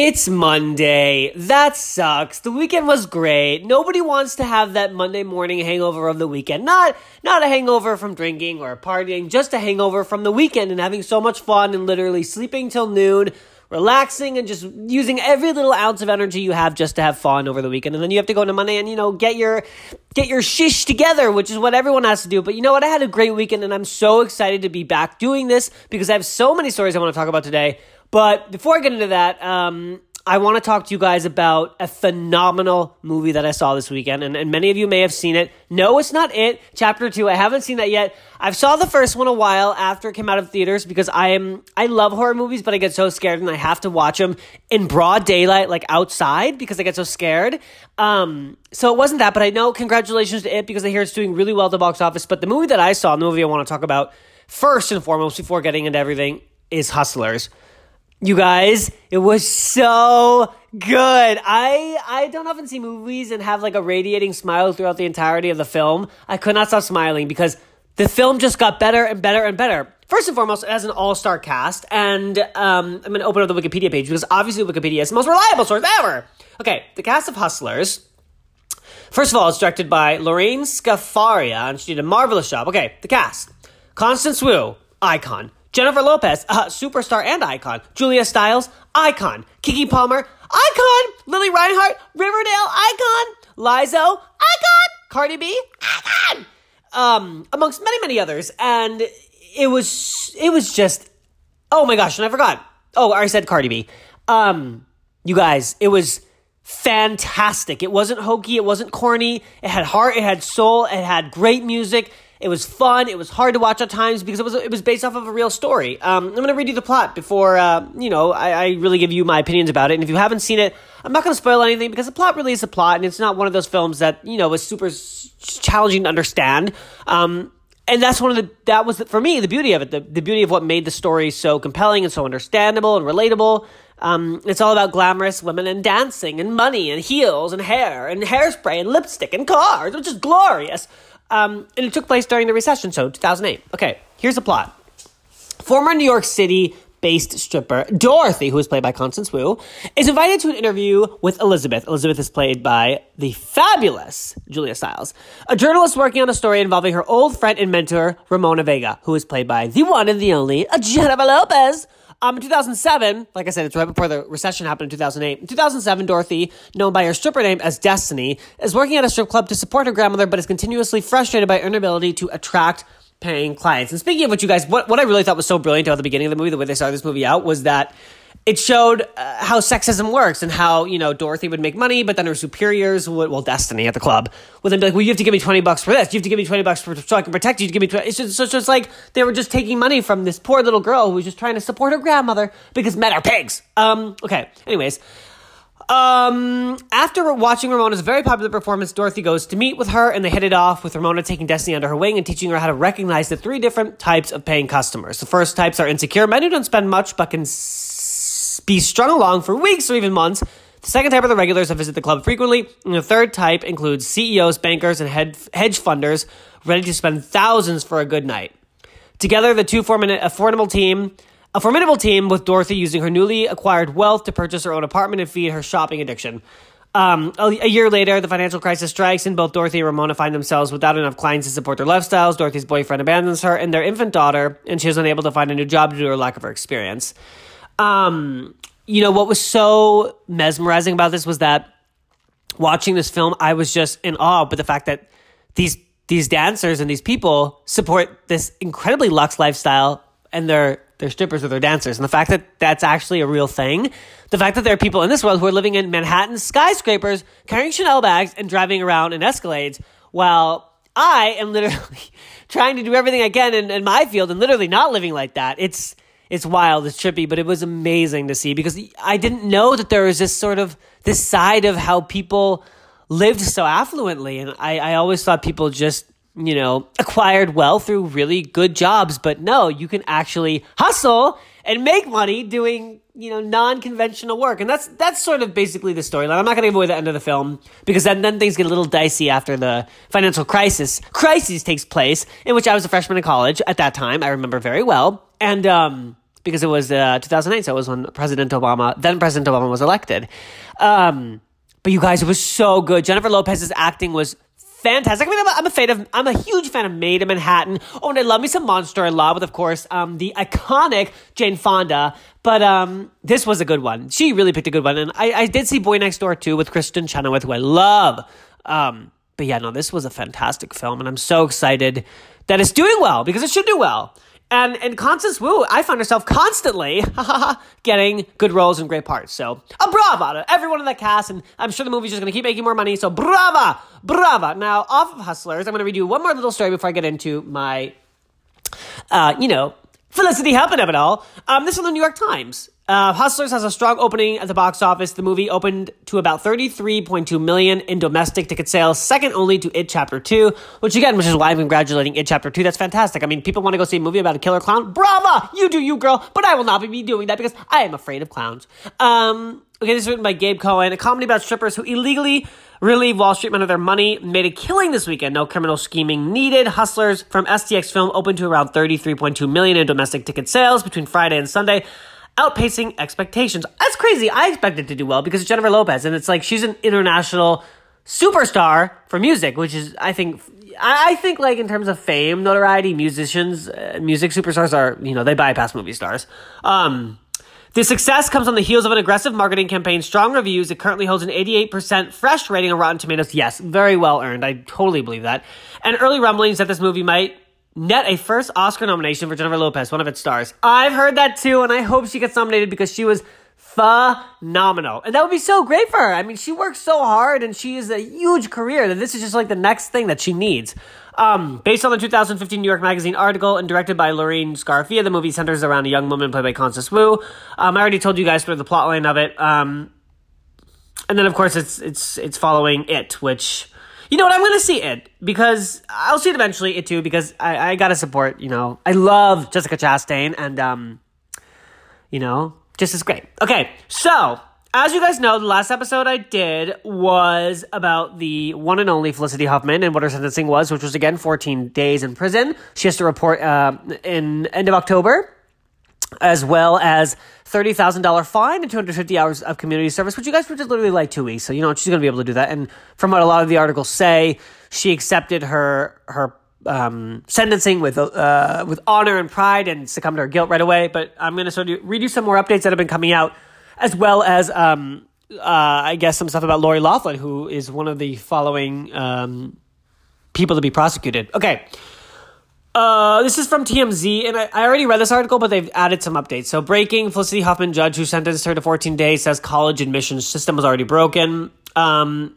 It's Monday. That sucks. The weekend was great. Nobody wants to have that Monday morning hangover of the weekend. Not not a hangover from drinking or partying, just a hangover from the weekend and having so much fun and literally sleeping till noon, relaxing and just using every little ounce of energy you have just to have fun over the weekend. And then you have to go into Monday and you know get your get your shish together, which is what everyone has to do. But you know what? I had a great weekend and I'm so excited to be back doing this because I have so many stories I want to talk about today. But before I get into that, um, I want to talk to you guys about a phenomenal movie that I saw this weekend, and, and many of you may have seen it. No, it's not it. Chapter two. I haven't seen that yet. I've saw the first one a while after it came out of theaters because I am I love horror movies, but I get so scared and I have to watch them in broad daylight, like outside, because I get so scared. Um, so it wasn't that, but I know. Congratulations to it because I hear it's doing really well at the box office. But the movie that I saw, the movie I want to talk about first and foremost before getting into everything, is Hustlers. You guys, it was so good. I I don't often see movies and have like a radiating smile throughout the entirety of the film. I could not stop smiling because the film just got better and better and better. First and foremost, it has an all-star cast, and um, I'm to open up the Wikipedia page because obviously Wikipedia is the most reliable source ever. Okay, the cast of Hustlers. First of all, it's directed by Lorraine Scafaria, and she did a marvelous job. Okay, the cast: Constance Wu, icon. Jennifer Lopez, uh, superstar and icon. Julia Stiles, icon. Keke Palmer, icon. Lili Reinhart, Riverdale, icon. Lizzo, icon. Cardi B, icon. Um, amongst many, many others. And it was, it was just, oh my gosh, and I forgot. Oh, I said Cardi B. Um, you guys, it was fantastic. It wasn't hokey. It wasn't corny. It had heart. It had soul. It had great music. It was fun. It was hard to watch at times because it was it was based off of a real story. Um, I'm going to read you the plot before uh, you know I, I, really give you my opinions about it. And if you haven't seen it, I'm not going to spoil anything because the plot really is a plot, and it's not one of those films that you know was super challenging to understand. Um, and that's one of the that was the, for me the beauty of it. The, the beauty of what made the story so compelling and so understandable and relatable. Um, it's all about glamorous women and dancing and money and heels and hair and hairspray and lipstick and cars, which is glorious. Um, and it took place during the recession, so 2008. Okay, here's the plot. Former New York City based stripper Dorothy, who is played by Constance Wu, is invited to an interview with Elizabeth. Elizabeth is played by the fabulous Julia Stiles, a journalist working on a story involving her old friend and mentor Ramona Vega, who is played by the one and the only Jennifer Lopez. Um, in 2007, like I said, it's right before the recession happened in 2008. In 2007, Dorothy, known by her stripper name as Destiny, is working at a strip club to support her grandmother, but is continuously frustrated by her inability to attract paying clients. And speaking of which, you guys, what, what I really thought was so brilliant at the beginning of the movie, the way they started this movie out, was that it showed uh, how sexism works and how you know Dorothy would make money, but then her superiors would, well, Destiny at the club would then be like, "Well, you have to give me twenty bucks for this. You have to give me twenty bucks for so I can protect you. You give me 20. It's just so it's just like they were just taking money from this poor little girl who was just trying to support her grandmother because men are pigs. Um. Okay. Anyways. Um, after watching Ramona's very popular performance, Dorothy goes to meet with her and they hit it off with Ramona taking Destiny under her wing and teaching her how to recognize the three different types of paying customers. The first types are insecure men who don't spend much but can be strung along for weeks or even months. The second type are the regulars that visit the club frequently. And the third type includes CEOs, bankers, and hedge funders ready to spend thousands for a good night. Together, the two form a formidable team, a formidable team with Dorothy using her newly acquired wealth to purchase her own apartment and feed her shopping addiction. Um, a, a, year later, the financial crisis strikes, and both Dorothy and Ramona find themselves without enough clients to support their lifestyles. Dorothy's boyfriend abandons her and their infant daughter, and she is unable to find a new job due to her lack of her experience. Um, you know, what was so mesmerizing about this was that watching this film, I was just in awe. But the fact that these these dancers and these people support this incredibly luxe lifestyle, and they're they're strippers or they're dancers, and the fact that that's actually a real thing, the fact that there are people in this world who are living in Manhattan skyscrapers, carrying Chanel bags and driving around in Escalades, while I am literally trying to do everything I can in, in my field and literally not living like that. It's it's wild, it's trippy, but it was amazing to see because I didn't know that there was this sort of this side of how people lived so affluently, and I, I always thought people just you know acquired wealth through really good jobs, but no, you can actually hustle and make money doing you know non-conventional work and that's that's sort of basically the storyline i'm not going to give away the end of the film because then, then things get a little dicey after the financial crisis crisis takes place in which i was a freshman in college at that time i remember very well and um because it was uh, 2008, so it was when President Obama, then President Obama, was elected. Um, but you guys, it was so good. Jennifer Lopez's acting was fantastic. I mean, I'm a, I'm a fan of, I'm a huge fan of Maid in Manhattan. Oh, and I love me some Monster in Law with, of course, um, the iconic Jane Fonda. But um, this was a good one. She really picked a good one, and I, I did see Boy Next Door too with Kristin Chenoweth, who I love. Um, but yeah, no, this was a fantastic film, and I'm so excited that it's doing well because it should do well. And and Constance Wu, I find herself constantly getting good roles and great parts. So a brava to everyone in that cast, and I'm sure the movie's just gonna keep making more money. So brava, brava. Now off of Hustlers, I'm gonna read you one more little story before I get into my, uh, you know, Felicity Huffman of it all. Um, this is from the New York Times. Uh, Hustlers has a strong opening at the box office. The movie opened to about 33.2 million in domestic ticket sales, second only to It Chapter 2, which again, which is why I'm congratulating It Chapter 2. That's fantastic. I mean, people want to go see a movie about a killer clown. Brava! You do you, girl. But I will not be doing that because I am afraid of clowns. Um, okay, this is written by Gabe Cohen, a comedy about strippers who illegally relieve Wall Street men of their money, made a killing this weekend. No criminal scheming needed. Hustlers from STX Film opened to around 33.2 million in domestic ticket sales between Friday and Sunday outpacing expectations. That's crazy. I expected to do well because it's Jennifer Lopez, and it's like she's an international superstar for music, which is, I think, I think like in terms of fame, notoriety, musicians, uh, music superstars are, you know, they bypass movie stars. Um, the success comes on the heels of an aggressive marketing campaign, strong reviews. It currently holds an 88% fresh rating on Rotten Tomatoes. Yes, very well earned. I totally believe that. And early rumblings that this movie might net a first Oscar nomination for Jennifer Lopez, one of its stars. I've heard that too, and I hope she gets nominated because she was phenomenal. And that would be so great for her. I mean, she works so hard and she has a huge career that this is just like the next thing that she needs. Um, based on the 2015 New York Magazine article and directed by Lorraine Scarfia, the movie centers around a young woman played by Constance Wu. Um, I already told you guys through the plotline of it. Um, and then of course it's it's it's following it, which you know what? I'm gonna see it because I'll see it eventually. It too because I, I gotta support. You know, I love Jessica Chastain and um, you know, just as great. Okay, so as you guys know, the last episode I did was about the one and only Felicity Huffman and what her sentencing was, which was again 14 days in prison. She has to report uh, in end of October as well as $30,000 fine and 250 hours of community service, which you guys were just literally like two weeks. So, you know, she's going to be able to do that. And from what a lot of the articles say, she accepted her, her, um, sentencing with, uh, with honor and pride and succumbed to her guilt right away. But I'm going to sort of read you some more updates that have been coming out, as well as, um, uh, I guess some stuff about Lori Loughlin, who is one of the following, um, people to be prosecuted. Okay. Uh, this is from TMZ, and I, I, already read this article, but they've added some updates. So, breaking Felicity Huffman, judge who sentenced her to 14 days, says college admissions system was already broken. Um,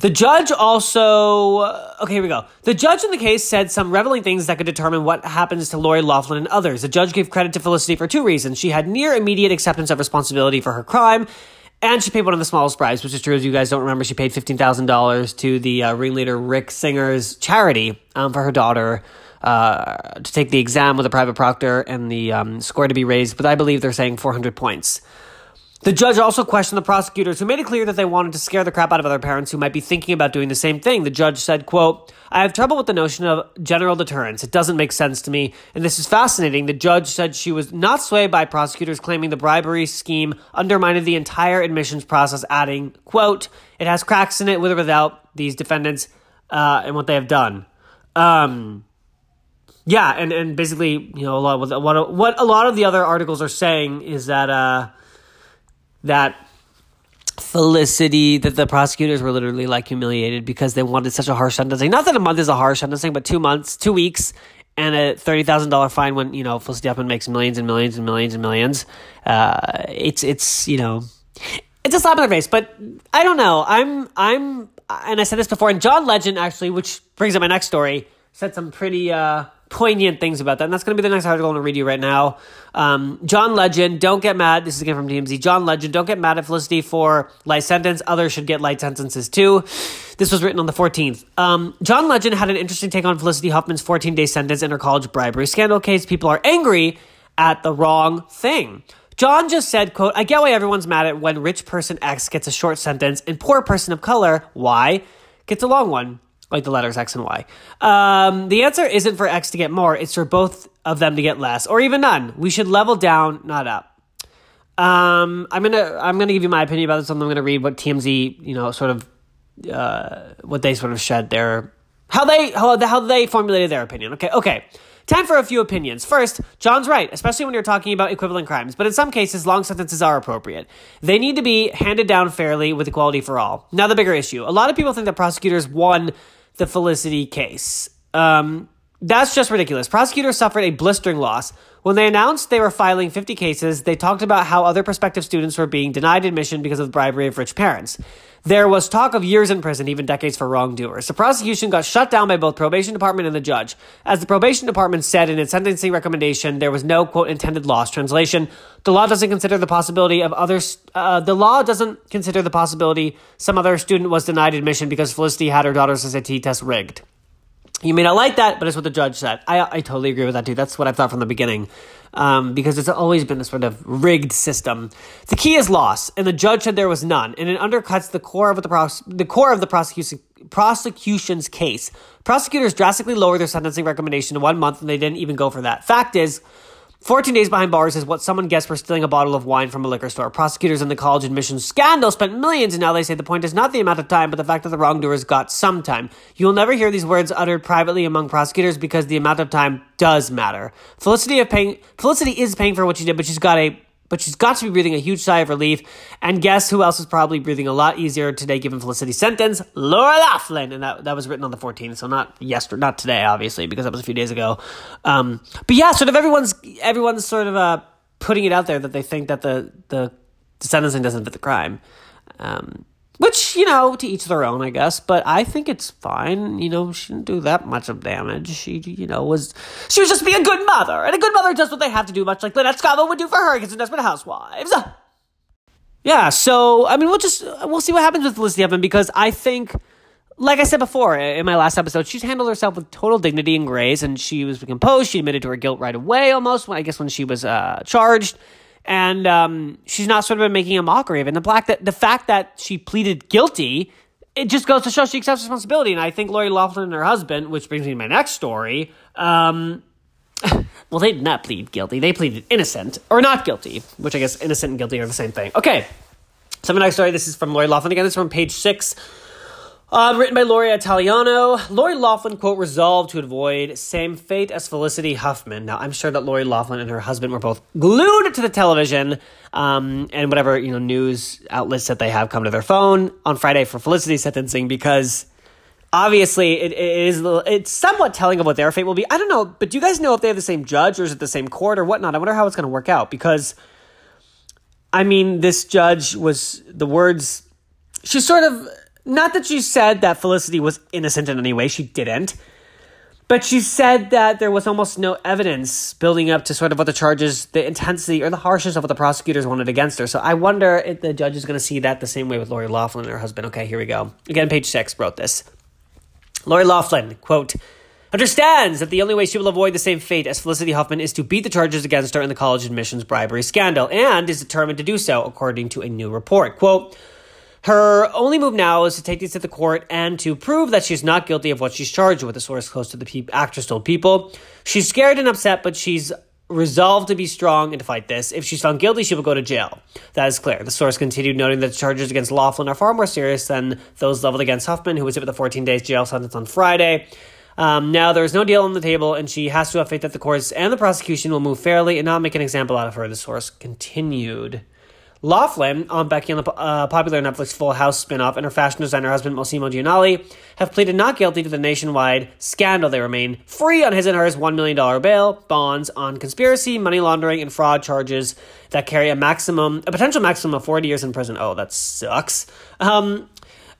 the judge also, uh, okay, here we go. The judge in the case said some reveling things that could determine what happens to Lori Loughlin and others. The judge gave credit to Felicity for two reasons. She had near immediate acceptance of responsibility for her crime, and she paid one of the smallest bribes, which is true. As you guys don't remember, she paid $15,000 to the uh, ringleader Rick Singer's charity um, for her daughter uh, to take the exam with a private proctor and the um, score to be raised, but I believe they're saying 400 points. The judge also questioned the prosecutors who made it clear that they wanted to scare the crap out of other parents who might be thinking about doing the same thing. The judge said, quote, I have trouble with the notion of general deterrence. It doesn't make sense to me. And this is fascinating. The judge said she was not swayed by prosecutors claiming the bribery scheme undermined the entire admissions process, adding, quote, it has cracks in it with or without these defendants uh, and what they have done. Um, yeah, and, and basically, you know, a lot what what what a lot of the other articles are saying is that uh, that Felicity that the prosecutors were literally like humiliated because they wanted such a harsh sentencing. Not that a month is a harsh sentencing, but two months, two weeks, and a thirty thousand dollar fine when you know Felicity Huffman makes millions and millions and millions and millions. Uh, it's it's you know it's a slap in the face. But I don't know. I'm I'm and I said this before. And John Legend actually, which brings up my next story, said some pretty. Uh, poignant things about that. And that's going to be the next article I'm going to read you right now. Um, John Legend, don't get mad. This is again from TMZ. John Legend, don't get mad at Felicity for light sentence. Others should get light sentences too. This was written on the 14th. Um, John Legend had an interesting take on Felicity Huffman's 14 day sentence in her college bribery scandal case. People are angry at the wrong thing. John just said, quote, I get why everyone's mad at when rich person X gets a short sentence and poor person of color, Y, gets a long one like the letters X and Y. Um, the answer isn't for X to get more, it's for both of them to get less or even none. We should level down, not up. Um, I'm gonna I'm gonna give you my opinion about this. And I'm gonna read what TMZ, you know, sort of uh, what they sort of shed their how they how, how they formulated their opinion. Okay, okay. Time for a few opinions. First, John's right, especially when you're talking about equivalent crimes, but in some cases, long sentences are appropriate. They need to be handed down fairly with equality for all. Now, the bigger issue. A lot of people think that prosecutors won the Felicity case. Um, that's just ridiculous. Prosecutors suffered a blistering loss. When they announced they were filing 50 cases, they talked about how other prospective students were being denied admission because of the bribery of rich parents. There was talk of years in prison, even decades for wrongdoers. The prosecution got shut down by both probation department and the judge. As the probation department said in its sentencing recommendation, there was no quote intended loss. Translation: The law doesn't consider the possibility of others. Uh, the law doesn't consider the possibility some other student was denied admission because Felicity had her daughter's SAT test rigged. You may not like that, but it's what the judge said. I, I totally agree with that too. That's what I've thought from the beginning. Um, because it's always been a sort of rigged system. The key is loss, and the judge said there was none, and it undercuts the core of the pros- the core of the prosecution prosecution's case. Prosecutors drastically lowered their sentencing recommendation to one month, and they didn't even go for that. Fact is, 14 days behind bars is what someone gets for stealing a bottle of wine from a liquor store. Prosecutors in the college admissions scandal spent millions, and now they say the point is not the amount of time, but the fact that the wrongdoers got some time. You will never hear these words uttered privately among prosecutors because the amount of time does matter. Felicity of paying Felicity is paying for what she did, but she's got a but she's got to be breathing a huge sigh of relief. And guess who else is probably breathing a lot easier today given Felicity's sentence? Laura Loughlin. And that, that was written on the 14th, so not yesterday, not today, obviously, because that was a few days ago. Um, but yeah, sort of everyone's, everyone's sort of, uh, putting it out there that they think that the, the, sentencing doesn't fit the crime. Um, which, you know, to each their own, I guess. But I think it's fine. You know, she didn't do that much of damage. She, you know, was she was just being a good mother. And a good mother does what they have to do, much like Lynette Scavo would do for her against Desperate Housewives. Yeah, so, I mean, we'll just, we'll see what happens with Felicity Huffman because I think, like I said before in my last episode, she's handled herself with total dignity and grace, and she was composed. She admitted to her guilt right away, almost, I guess, when she was uh, charged and um, she's not sort of been making a mockery of it. And the black that the fact that she pleaded guilty, it just goes to show she accepts responsibility. And I think Lori Loughlin and her husband, which brings me to my next story, um, well, they did not plead guilty. They pleaded innocent or not guilty, which I guess innocent and guilty are the same thing. Okay, so my next story. This is from Lori Loughlin again. This is from page six um, written by Lori Italiano. Lori Loughlin, quote, resolved to avoid same fate as Felicity Huffman. Now, I'm sure that Lori Loughlin and her husband were both glued to the television um, and whatever, you know, news outlets that they have come to their phone on Friday for Felicity sentencing because obviously it, it is it's somewhat telling of what their fate will be. I don't know, but do you guys know if they have the same judge or is it the same court or whatnot? I wonder how it's going to work out because, I mean, this judge was the words, she's sort of not that she said that Felicity was innocent in any way, she didn't. But she said that there was almost no evidence building up to sort of what the charges, the intensity or the harshness of what the prosecutors wanted against her. So I wonder if the judge is going to see that the same way with Lori Loughlin and her husband. Okay, here we go. Again, page six wrote this. Lori Loughlin, quote, understands that the only way she will avoid the same fate as Felicity Huffman is to beat the charges against her in the college admissions bribery scandal, and is determined to do so, according to a new report. Quote, her only move now is to take these to the court and to prove that she's not guilty of what she's charged with, a source close to the pe- actress told People. She's scared and upset, but she's resolved to be strong and to fight this. If she's found guilty, she will go to jail. That is clear. The source continued noting that the charges against Loughlin are far more serious than those leveled against Huffman, who was hit with a 14 days jail sentence on Friday. Um, now, there is no deal on the table, and she has to have faith that the courts and the prosecution will move fairly and not make an example out of her, the source continued. Loughlin, on Becky on the uh, popular Netflix Full House spinoff, and her fashion designer husband Mossimo Giannulli have pleaded not guilty to the nationwide scandal. They remain free on his and hers $1 million bail bonds on conspiracy, money laundering, and fraud charges that carry a maximum, a potential maximum of 40 years in prison. Oh, that sucks. Um,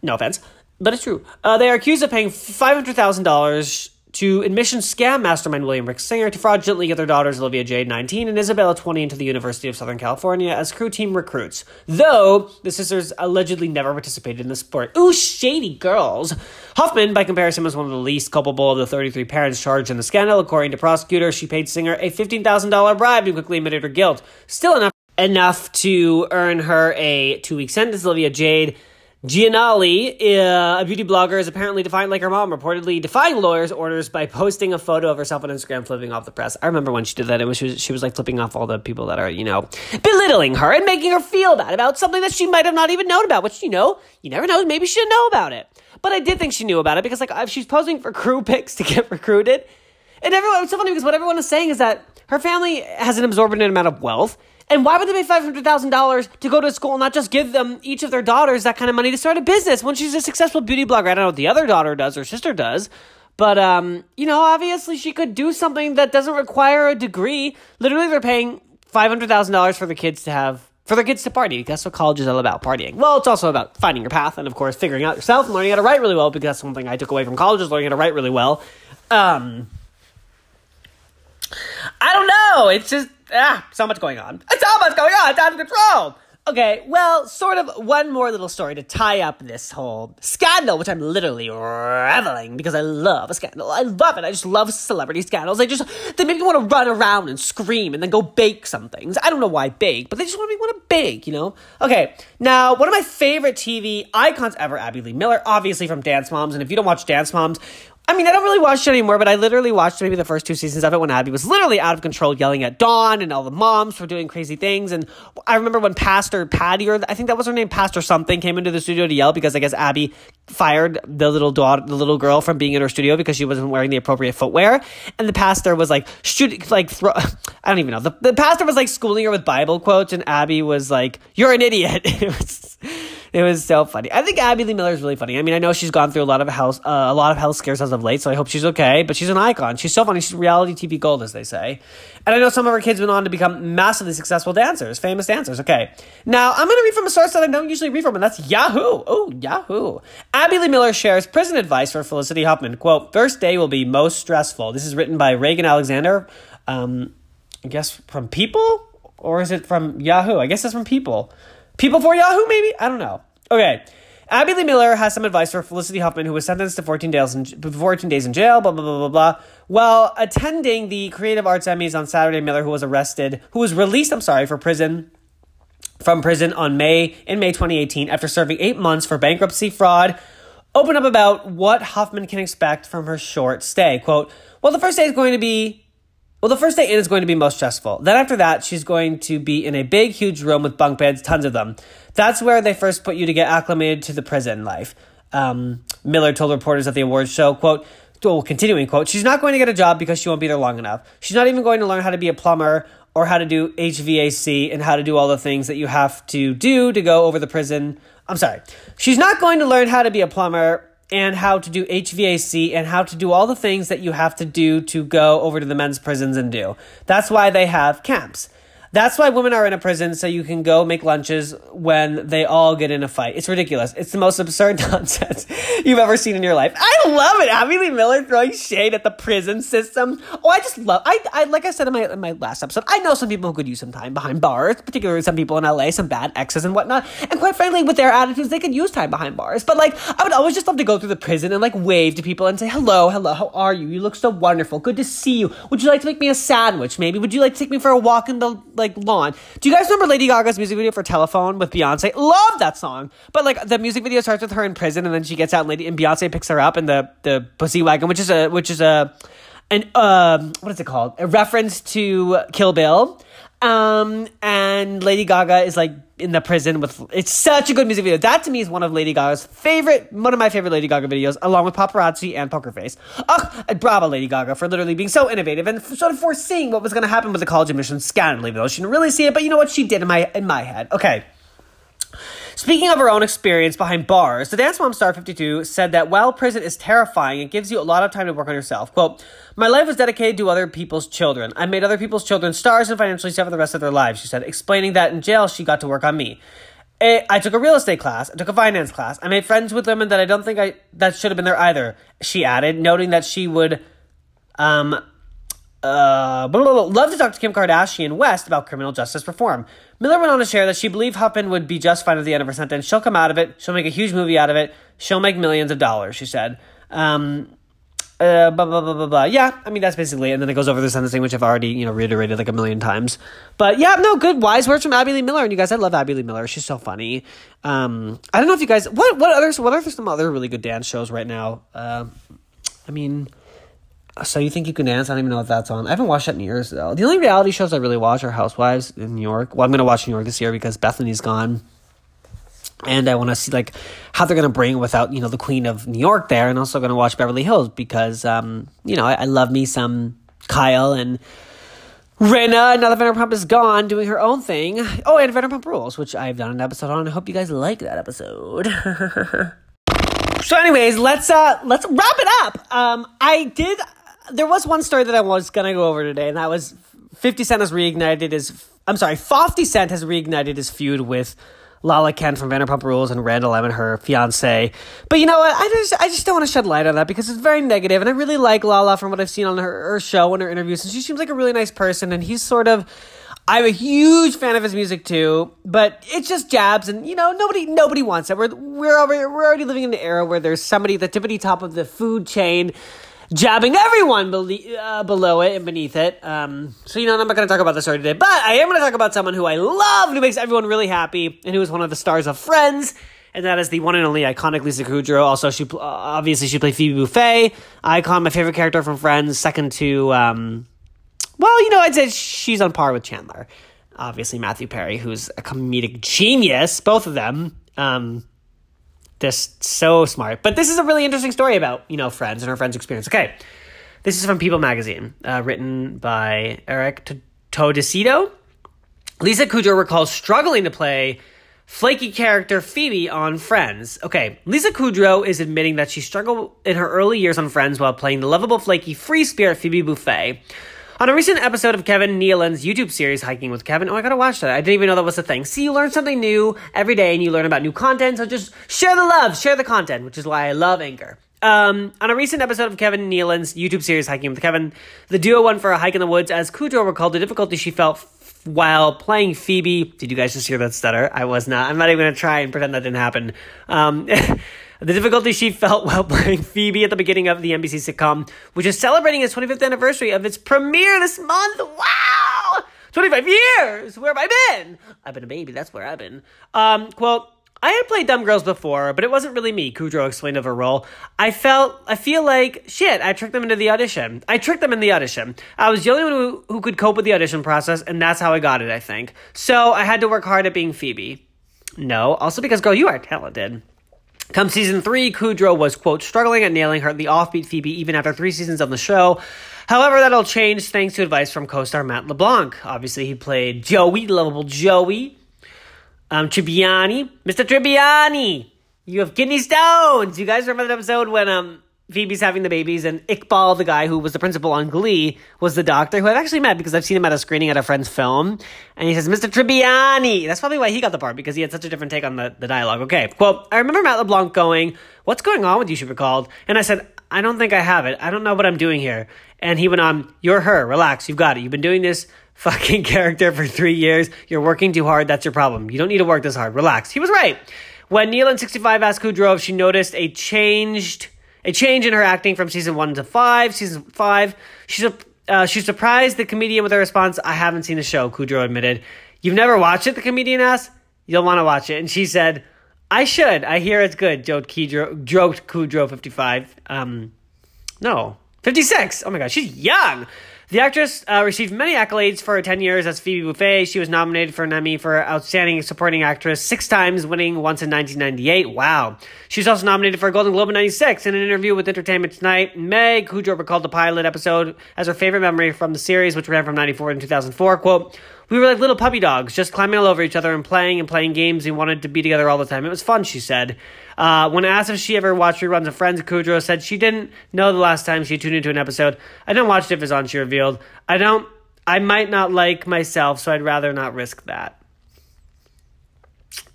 no offense, but it's true. Uh, they are accused of paying $500,000 to admission scam mastermind William Rick Singer to fraudulently get their daughters Olivia Jade, 19, and Isabella, 20, into the University of Southern California as crew team recruits. Though the sisters allegedly never participated in the sport. Ooh, shady girls. Huffman, by comparison, was one of the least culpable of the 33 parents charged in the scandal. According to prosecutors, she paid Singer a $15,000 bribe and quickly admitted her guilt. Still enough enough to earn her a two week sentence. Olivia Jade Giannulli, uh, a beauty blogger, is apparently defiant like her mom, reportedly defying lawyers' orders by posting a photo of herself on Instagram flipping off the press. I remember when she did that. Was she, was she was like flipping off all the people that are you know belittling her and making her feel bad about something that she might have not even known about. Which you know, you never know. Maybe she didn't know about it, but I did think she knew about it because like she's posing for crew pics to get recruited, and everyone. It's so funny because what everyone is saying is that her family has an absorbent amount of wealth and why would they pay $500,000 to go to school and not just give them, each of their daughters, that kind of money to start a business when she's a successful beauty blogger? I don't know what the other daughter does or sister does. But, um, you know, obviously she could do something that doesn't require a degree. Literally, they're paying $500,000 for the kids to have, for their kids to party. That's what college is all about, partying. Well, it's also about finding your path and, of course, figuring out yourself and learning how to write really well because that's one thing I took away from college is learning how to write really well. Um, I don't know. It's just, ah, so much going on. So much going on. It's out of control. Okay, well, sort of one more little story to tie up this whole scandal, which I'm literally reveling because I love a scandal. I love it. I just love celebrity scandals. They just they make me want to run around and scream and then go bake some things. I don't know why bake, but they just want me want to bake, you know? Okay, now one of my favorite TV icons ever, Abby Lee Miller, obviously from Dance Moms. And if you don't watch Dance Moms, I mean, I don't really watch it anymore, but I literally watched maybe the first two seasons of it when Abby was literally out of control, yelling at Dawn and all the moms for doing crazy things. And I remember when Pastor Patty, or I think that was her name, Pastor something, came into the studio to yell because I guess Abby fired the little daughter, the little girl from being in her studio because she wasn't wearing the appropriate footwear. And the pastor was like shooting, like throw. I don't even know. The, the pastor was like schooling her with Bible quotes, and Abby was like, "You're an idiot." it was so funny. I think Abby Lee Miller is really funny. I mean, I know she's gone through a lot of health, uh, a lot of health scares as of late, so I hope she's okay. But she's an icon. She's so funny. She's reality TV gold, as they say. And I know some of her kids went on to become massively successful dancers, famous dancers. Okay, now I'm going to read from a source that I don't usually read from, and that's Yahoo. Oh, Yahoo. Abby Lee Miller shares prison advice for Felicity Huffman. Quote: First day will be most stressful. This is written by Reagan Alexander. Um, I guess from People, or is it from Yahoo? I guess it's from People. People for Yahoo, maybe? I don't know. Okay. Abby Lee Miller has some advice for Felicity Huffman, who was sentenced to 14 days in, 14 days in jail, blah, blah, blah, blah, blah. While attending the Creative Arts Emmys on Saturday, Miller, who was arrested, who was released, I'm sorry, for prison, from prison on May, in May 2018, after serving eight months for bankruptcy fraud, opened up about what Huffman can expect from her short stay. Quote, well, the first day is going to be well, the first day in is going to be most stressful. Then after that, she's going to be in a big, huge room with bunk beds, tons of them. That's where they first put you to get acclimated to the prison life. Um, Miller told reporters at the awards show, quote, well, continuing quote, she's not going to get a job because she won't be there long enough. She's not even going to learn how to be a plumber or how to do HVAC and how to do all the things that you have to do to go over the prison. I'm sorry. She's not going to learn how to be a plumber and how to do HVAC and how to do all the things that you have to do to go over to the men's prisons and do. That's why they have camps. That's why women are in a prison so you can go make lunches when they all get in a fight. It's ridiculous. It's the most absurd nonsense you've ever seen in your life. I love it. Abby Lee Miller throwing shade at the prison system. Oh, I just love. I, I like I said in my in my last episode. I know some people who could use some time behind bars, particularly some people in LA, some bad exes and whatnot. And quite frankly, with their attitudes, they could use time behind bars. But like, I would always just love to go through the prison and like wave to people and say, "Hello, hello, how are you? You look so wonderful. Good to see you. Would you like to make me a sandwich? Maybe would you like to take me for a walk in the like lawn. Do you guys remember Lady Gaga's music video for Telephone with Beyonce? Love that song. But like the music video starts with her in prison and then she gets out and Lady and Beyonce picks her up in the the pussy wagon, which is a which is a an um what is it called? A reference to Kill Bill. Um, and Lady Gaga is like in the prison with. It's such a good music video. That to me is one of Lady Gaga's favorite, one of my favorite Lady Gaga videos, along with Paparazzi and Poker Face. Ugh, bravo Lady Gaga for literally being so innovative and sort of foreseeing what was going to happen with the college admissions scandal. Even though she didn't really see it, but you know what she did in my in my head. Okay. Speaking of her own experience behind bars, the Dance Mom Star 52 said that while prison is terrifying, it gives you a lot of time to work on yourself. Quote, My life was dedicated to other people's children. I made other people's children stars and financially set for the rest of their lives, she said, explaining that in jail she got to work on me. I took a real estate class. I took a finance class. I made friends with women that I don't think I that should have been there either. She added, noting that she would um, uh, blah, blah, blah, love to talk to Kim Kardashian West about criminal justice reform. Miller went on to share that she believed Huffman would be just fine at the end of her sentence. She'll come out of it. She'll make a huge movie out of it. She'll make millions of dollars, she said. Um, uh, blah, blah, blah, blah, blah. Yeah, I mean, that's basically it. And then it goes over the sentencing, which I've already, you know, reiterated like a million times. But yeah, no, good wise words from Abby Lee Miller. And you guys, I love Abby Lee Miller. She's so funny. Um, I don't know if you guys, what, what others, what are some other really good dance shows right now? Uh, I mean, so you think you can dance? I don't even know if that's on. I haven't watched that in years though. The only reality shows I really watch are Housewives in New York. Well, I'm gonna watch New York this year because Bethenny's gone, and I want to see like how they're gonna bring without you know the Queen of New York there, and also gonna watch Beverly Hills because um you know I, I love me some Kyle and. Rinna, now that Vanderpump is gone, doing her own thing. Oh, and Vanderpump Rules, which I've done an episode on. I hope you guys like that episode. so, anyways, let's uh let's wrap it up. Um, I did there was one story that I was gonna go over today, and that was Fifty Cent has reignited his. I'm sorry, Fifty Cent has reignited his feud with Lala Kent from Vanderpump Rules and Randall Emmett, her fiance. But you know what? I just I just don't want to shed light on that because it's very negative, and I really like Lala from what I've seen on her, her show and her interviews, and she seems like a really nice person, and he's sort of. I'm a huge fan of his music too, but it's just jabs, and you know nobody nobody wants it. We're we're already, we're already living in an era where there's somebody at the tippity top of the food chain jabbing everyone uh, below it and beneath it. Um, so, you know, I'm not going to talk about the story today, but I am going to talk about someone who I love who makes everyone really happy and who is one of the stars of Friends. And that is the one and only iconic Lisa Kudrow. Also, she uh, obviously she played Phoebe Buffay, icon, my favorite character from Friends. Second to, um, well, you know, I'd say she's on par with Chandler. Obviously, Matthew Perry, who's a comedic genius. Both of them. Um, just so smart. But this is a really interesting story about, you know, friends and her friends' experience. Okay. This is from People Magazine, uh, written by Eric T- Todesito. Lisa Kudrow recalls struggling to play flaky character Phoebe on Friends. Okay, Lisa Kudrow is admitting that she struggled in her early years on Friends while playing the lovable, flaky, free spirit Phoebe Buffay. On a recent episode of Kevin Nealon's YouTube series, Hiking with Kevin, oh, I gotta watch that. I didn't even know that was a thing. See, you learn something new every day and you learn about new content, so just share the love, share the content, which is why I love Anchor. Um, on a recent episode of Kevin Nealon's YouTube series, Hiking with Kevin, the duo went for a hike in the woods as Kudrow recalled the difficulty she felt while playing Phoebe. Did you guys just hear that stutter? I was not. I'm not even gonna try and pretend that didn't happen. Um, The difficulty she felt while playing Phoebe at the beginning of the NBC sitcom, which is celebrating its 25th anniversary of its premiere this month. Wow! 25 years! Where have I been? I've been a baby, that's where I've been. Um, quote, I had played Dumb Girls before, but it wasn't really me, Kudrow explained of her role. I felt, I feel like, shit, I tricked them into the audition. I tricked them in the audition. I was the only one who, who could cope with the audition process, and that's how I got it, I think. So I had to work hard at being Phoebe. No, also because, girl, you are talented. Come season three, Kudrow was, quote, struggling at nailing her the offbeat Phoebe even after three seasons on the show. However, that'll change thanks to advice from co-star Matt LeBlanc. Obviously, he played Joey, lovable Joey. Um, Tribbiani. Mr. Tribbiani! You have kidney stones! You guys remember that episode when, um, Phoebe's having the babies, and Iqbal, the guy who was the principal on Glee, was the doctor who I've actually met because I've seen him at a screening at a friend's film. And he says, Mr. Tribbiani. That's probably why he got the part because he had such a different take on the, the dialogue. Okay, quote, I remember Matt LeBlanc going, What's going on with you, she recalled. And I said, I don't think I have it. I don't know what I'm doing here. And he went on, You're her. Relax. You've got it. You've been doing this fucking character for three years. You're working too hard. That's your problem. You don't need to work this hard. Relax. He was right. When Nealon65 asked Kudrow if she noticed a changed a change in her acting from season one to five. Season five, she's a, uh, she surprised the comedian with her response, I haven't seen the show, Kudrow admitted. You've never watched it, the comedian asked? You'll want to watch it. And she said, I should. I hear it's good, joked, Kudrow, joked Kudrow 55. Um, no, 56. Oh my god, she's young. The actress uh, received many accolades for her 10 years as Phoebe Buffay. She was nominated for an Emmy for Outstanding Supporting Actress six times, winning once in 1998. Wow. She was also nominated for a Golden Globe in 96. In an interview with Entertainment Tonight, Meg Kudrow recalled the pilot episode as her favorite memory from the series, which ran from 94 to 2004. Quote, we were like little puppy dogs, just climbing all over each other and playing and playing games. We wanted to be together all the time. It was fun, she said. Uh, when asked if she ever watched reruns of Friends, Kudrow said she didn't know the last time she tuned into an episode. I don't watch it if it's on, she revealed. I don't, I might not like myself, so I'd rather not risk that.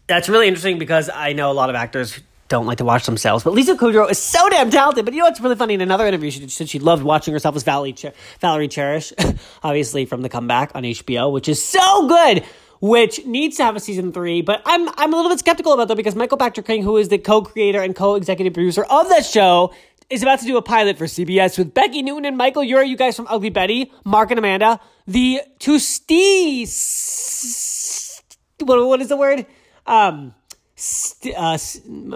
That's really interesting because I know a lot of actors don't like to watch themselves. But Lisa Kudrow is so damn talented. But you know what's really funny? In another interview, she said she loved watching herself as Valerie, Cher- Valerie Cherish, obviously from The Comeback on HBO, which is so good. Which needs to have a season three, but I'm I'm a little bit skeptical about that because Michael Patrick King, who is the co-creator and co-executive producer of that show, is about to do a pilot for CBS with Becki Newton and Michael Urie, you guys from Ugly Betty, Mark and Amanda, the two Stees. What, what is the word? Um, st- uh,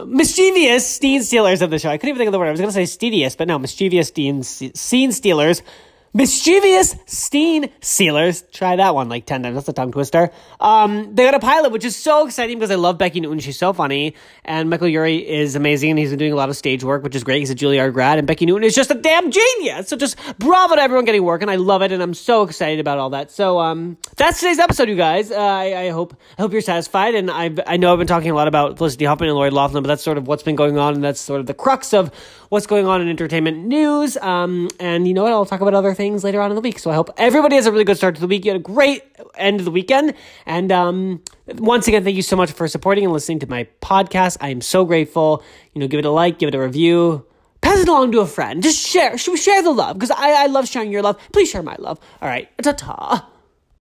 mischievous scene stealers of the show. I couldn't even think of the word. I was going to say stedious, but no, mischievous scene, scene stealers Mischievous Steen Sealers. Try that one like 10 times. That's a tongue twister. Um, they got a pilot, which is so exciting because I love Becki Newton. She's so funny. And Michael Urie is amazing and he's been doing a lot of stage work, which is great. He's a Juilliard grad and Becki Newton is just a damn genius. So just bravo to everyone getting work and I love it and I'm so excited about all that. So, um, that's today's episode, you guys. Uh, I, I, hope, I hope you're satisfied. And I, I know I've been talking a lot about Felicity Huffman and Lori Loughlin, but that's sort of what's been going on and that's sort of the crux of what's going on in entertainment news. Um, and you know what? I'll talk about other things later on in the week. So I hope everybody has a really good start to the week. You had a great end of the weekend. And um, once again, thank you so much for supporting and listening to my podcast. I am so grateful. You know, give it a like, give it a review. Pass it along to a friend. Just share. Share the love because I, I love sharing your love. Please share my love. All right. Ta ta.